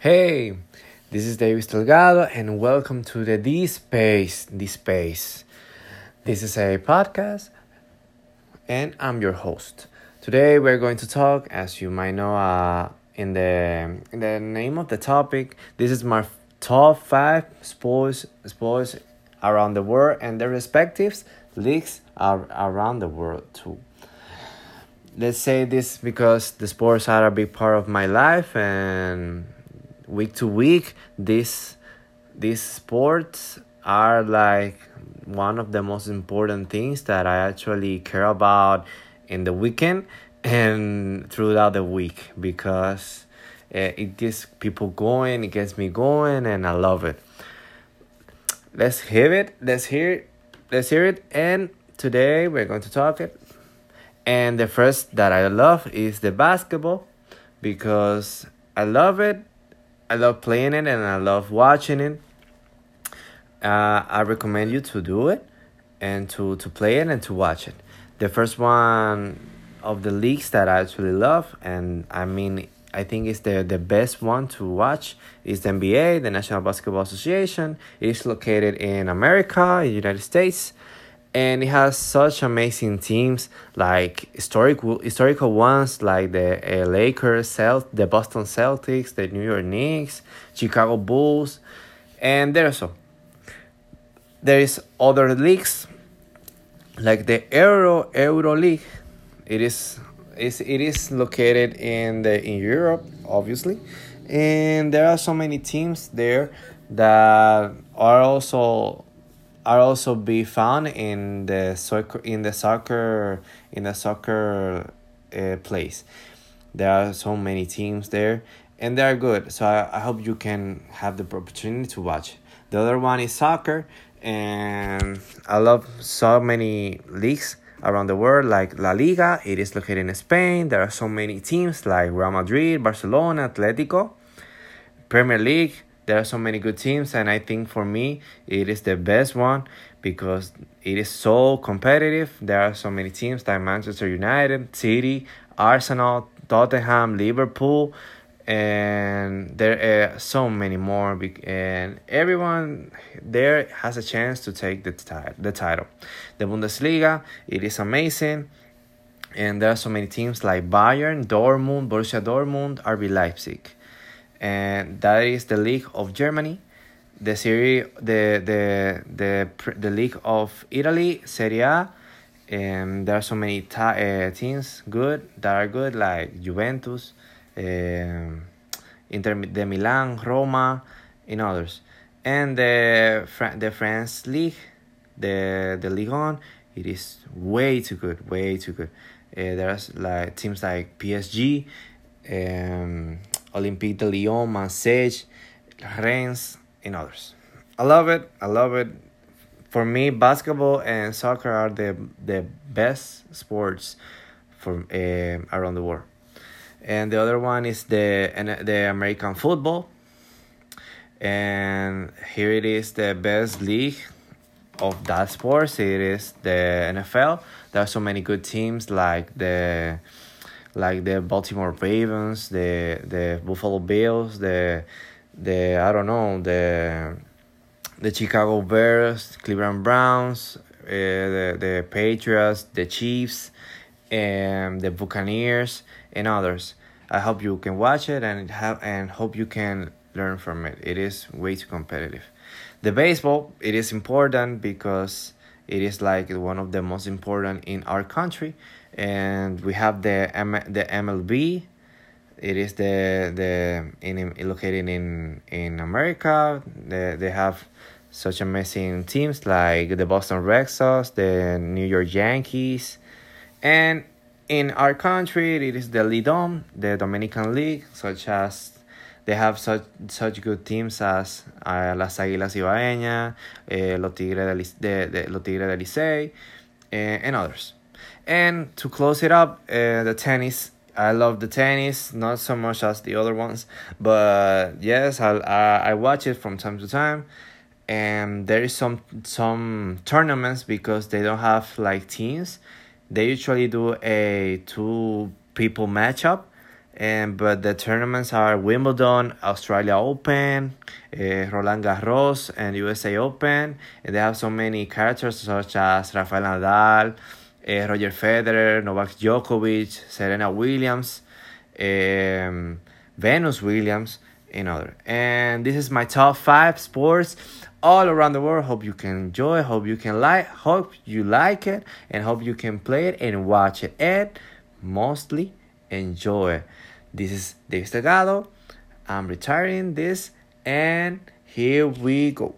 Hey, this is Deyvis Delgado, and welcome to the D Space. D Space. This is a podcast, and I'm your host. Today we're going to talk, as you might know, uh, in the in the name of the topic. This is my top five sports sports around the world and their respective leagues are around the world too let's say this because the sports are a big part of my life and week to week these these sports are like one of the most important things that I actually care about in the weekend and throughout the week because uh, it gets people going, it gets me going, and I love it. Let's hear it. Let's hear it. Let's hear it. And today we're going to talk it. And the first that I love is the basketball because I love it I love playing it and I love watching it. Uh, I recommend you to do it and to, to play it and to watch it. The first one of the leagues that I actually love, and I mean, I think it's the, the best one to watch, is the NBA, the National Basketball Association. It is located in America, United States and it has such amazing teams like historical historical ones like the uh, Lakers, Celt- the Boston Celtics, the New York Knicks, Chicago Bulls, and there's so there is other leagues like the Euro Euro League. It is is it is located in the in Europe, obviously, and there are so many teams there that are also are also be found in the soccer in the soccer in the soccer uh, place. There are so many teams there, and they are good. So I, I hope you can have the opportunity to watch. The other one is soccer, and I love so many leagues around the world, like La Liga. It is located in Spain. There are so many teams like Real Madrid, Barcelona, Atletico, Premier League there are so many good teams and i think for me it is the best one because it is so competitive. There are so many teams like manchester united city arsenal tottenham liverpool and there are so many more and everyone there has a chance to take the, the title. The bundesliga it is amazing and there are so many teams like bayern dortmund borussia dortmund rb leipzig and that is the League of Germany, the Serie, the the the the League of Italy, Serie A. And there are so many ta- uh, teams good that are good like Juventus, um, Inter de Milan, Roma, and others. And the Fra- the France League, the the Ligue 1, it is way too good, way too good. Uh, there's like teams like PSG, um, Olympique de Lyon, Marseille, Reims, and others. I love it. I love it. For me, basketball and soccer are the the best sports for uh, around the world. And the other one is the the American football. And here it is the best league of that sports. It is the NFL. There are so many good teams like the like the Baltimore Ravens, the the Buffalo Bills, the the I don't know the the Chicago Bears, Cleveland Browns, uh, the the Patriots, the Chiefs, and the Buccaneers and others. I hope you can watch it and have and hope you can learn from it. It is way too competitive. The baseball it is important because it is like one of the most important in our country and we have the M the MLB. It is the the in, located in in America. They they have such amazing teams like the Boston Red Sox, the New York Yankees, and in our country it is the Lidom, the Dominican League, such as they have such such good teams as uh, las Águilas Cibaeñas, eh, los Tigres de, de, de, los Tigres del Licey, eh, and others. And to close it up, uh, the tennis. I love the tennis, not so much as the other ones, but yes, I, I I watch it from time to time. And there is some some tournaments because they don't have like teams. They usually do a two people matchup, and but the tournaments are Wimbledon, Australia Open, uh, Roland Garros, and USA Open. And they have so many characters such as Rafael Nadal, uh, Roger Federer, Novak Djokovic, Serena Williams, um, Venus Williams, and other. And this is my top five sports all around the world. Hope you can enjoy. Hope you can like. Hope you like it, and hope you can play it and watch it. And mostly enjoy. This is Deyvis Delgado. I'm retiring this, and here we go.